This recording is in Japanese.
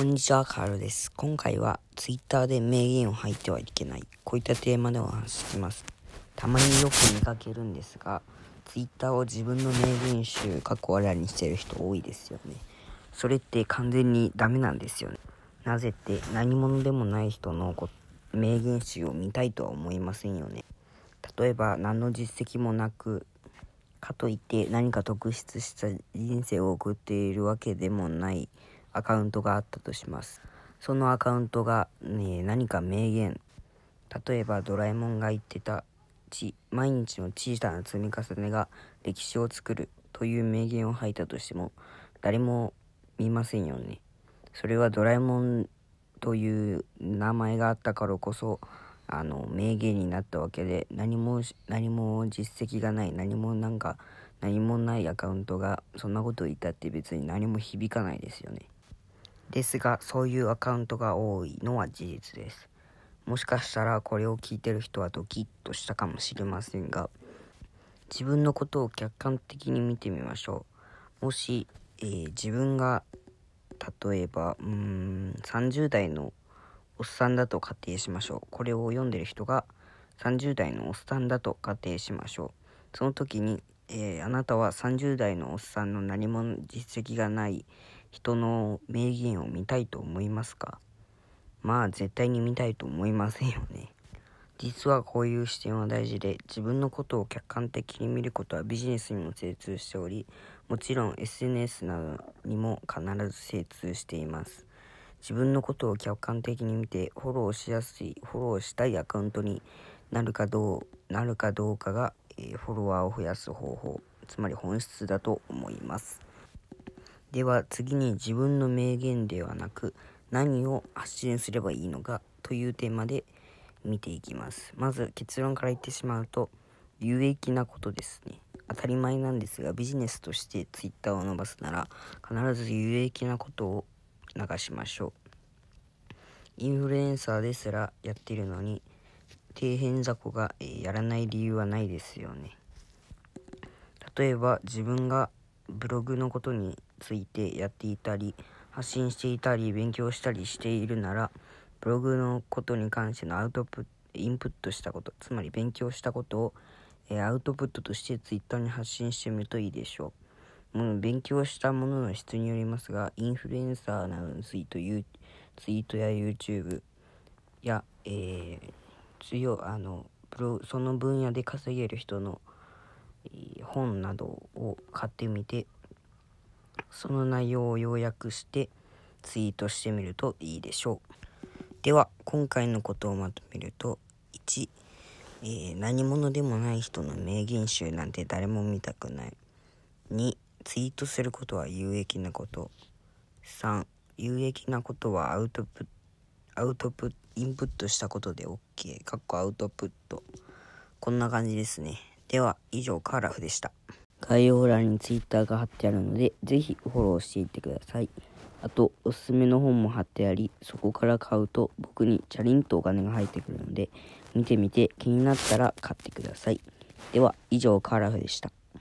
こんにちは、カールです。今回は Twitter で名言を吐いてはいけない。こういったテーマでお話しします。たまによく見かけるんですが、Twitter を自分の名言集、過去笑にしてる人多いですよね。それって完全にダメなんですよね。なぜって何者でもない人の名言集を見たいとは思いませんよね。例えば何の実績もなく、かといって何か特筆した人生を送っているわけでもないアカウントがあったとします。そのアカウントが、ね、何か名言、例えばドラえもんが言ってたち毎日の小さな積み重ねが歴史を作るという名言を吐いたとしても誰も見ませんよね。それはドラえもんという名前があったからこそあの名言になったわけで何も何も実績がない何もなんか何もないアカウントがそんなことを言ったって別に何も響かないですよねですがそういうアカウントが多いのは事実ですもしかしたらこれを聞いてる人はドキッとしたかもしれませんが自分のことを客観的に見てみましょうもし、えー、自分が例えばうーん30代のおっさんだと仮定しましょう。これを読んでる人が30代のおっさんだと仮定しましょう。その時に、えー、あなたは30代のおっさんの何も実績がない人の名言を見たいと思いますか？まあ絶対に見たいと思いませんよね。実はこういう視点は大事で自分のことを客観的に見ることはビジネスにも精通しておりもちろん SNS などにも必ず精通しています。自分のことを客観的に見てフォローしやすいフォローしたいアカウントになるかどうなるかどうかが、えー、フォロワーを増やす方法つまり本質だと思います。では次に自分の名言ではなく何を発信すればいいのかというテーマで見ていきます。まず結論から言ってしまうと有益なことですね。当たり前なんですがビジネスとして Twitter を伸ばすなら必ず有益なことを流しましょう。インフルエンサーですらやってるのに底辺雑魚が、えー、やらない理由はないですよね。例えば自分がブログのことについてやっていたり発信していたり勉強したりしているならブログのことに関してのアウトプットインプットしたことつまり勉強したことを、えー、アウトプットとして Twitter に発信してみるといいでしょう。もう勉強したものの質によりますが、インフルエンサーなどのツイート、ツイートや YouTube や、えー、強あのプロその分野で稼げる人の、本などを買ってみて、その内容を要約してツイートしてみるといいでしょう。では、今回のことをまとめると、1、えー、何者でもない人の名言集なんて誰も見たくない。2、ツイートすることは有益なこと。3、有益なことはアウトプット、アウトプット、インプットしたことで OK。かっこアウトプット。こんな感じですね。では、以上、カーラフでした。概要欄に Twitter が貼ってあるので、ぜひフォローしていってください。あと、おすすめの本も貼ってあり、そこから買うと僕にチャリンとお金が入ってくるので、見てみて気になったら買ってください。では、以上、カーラフでした。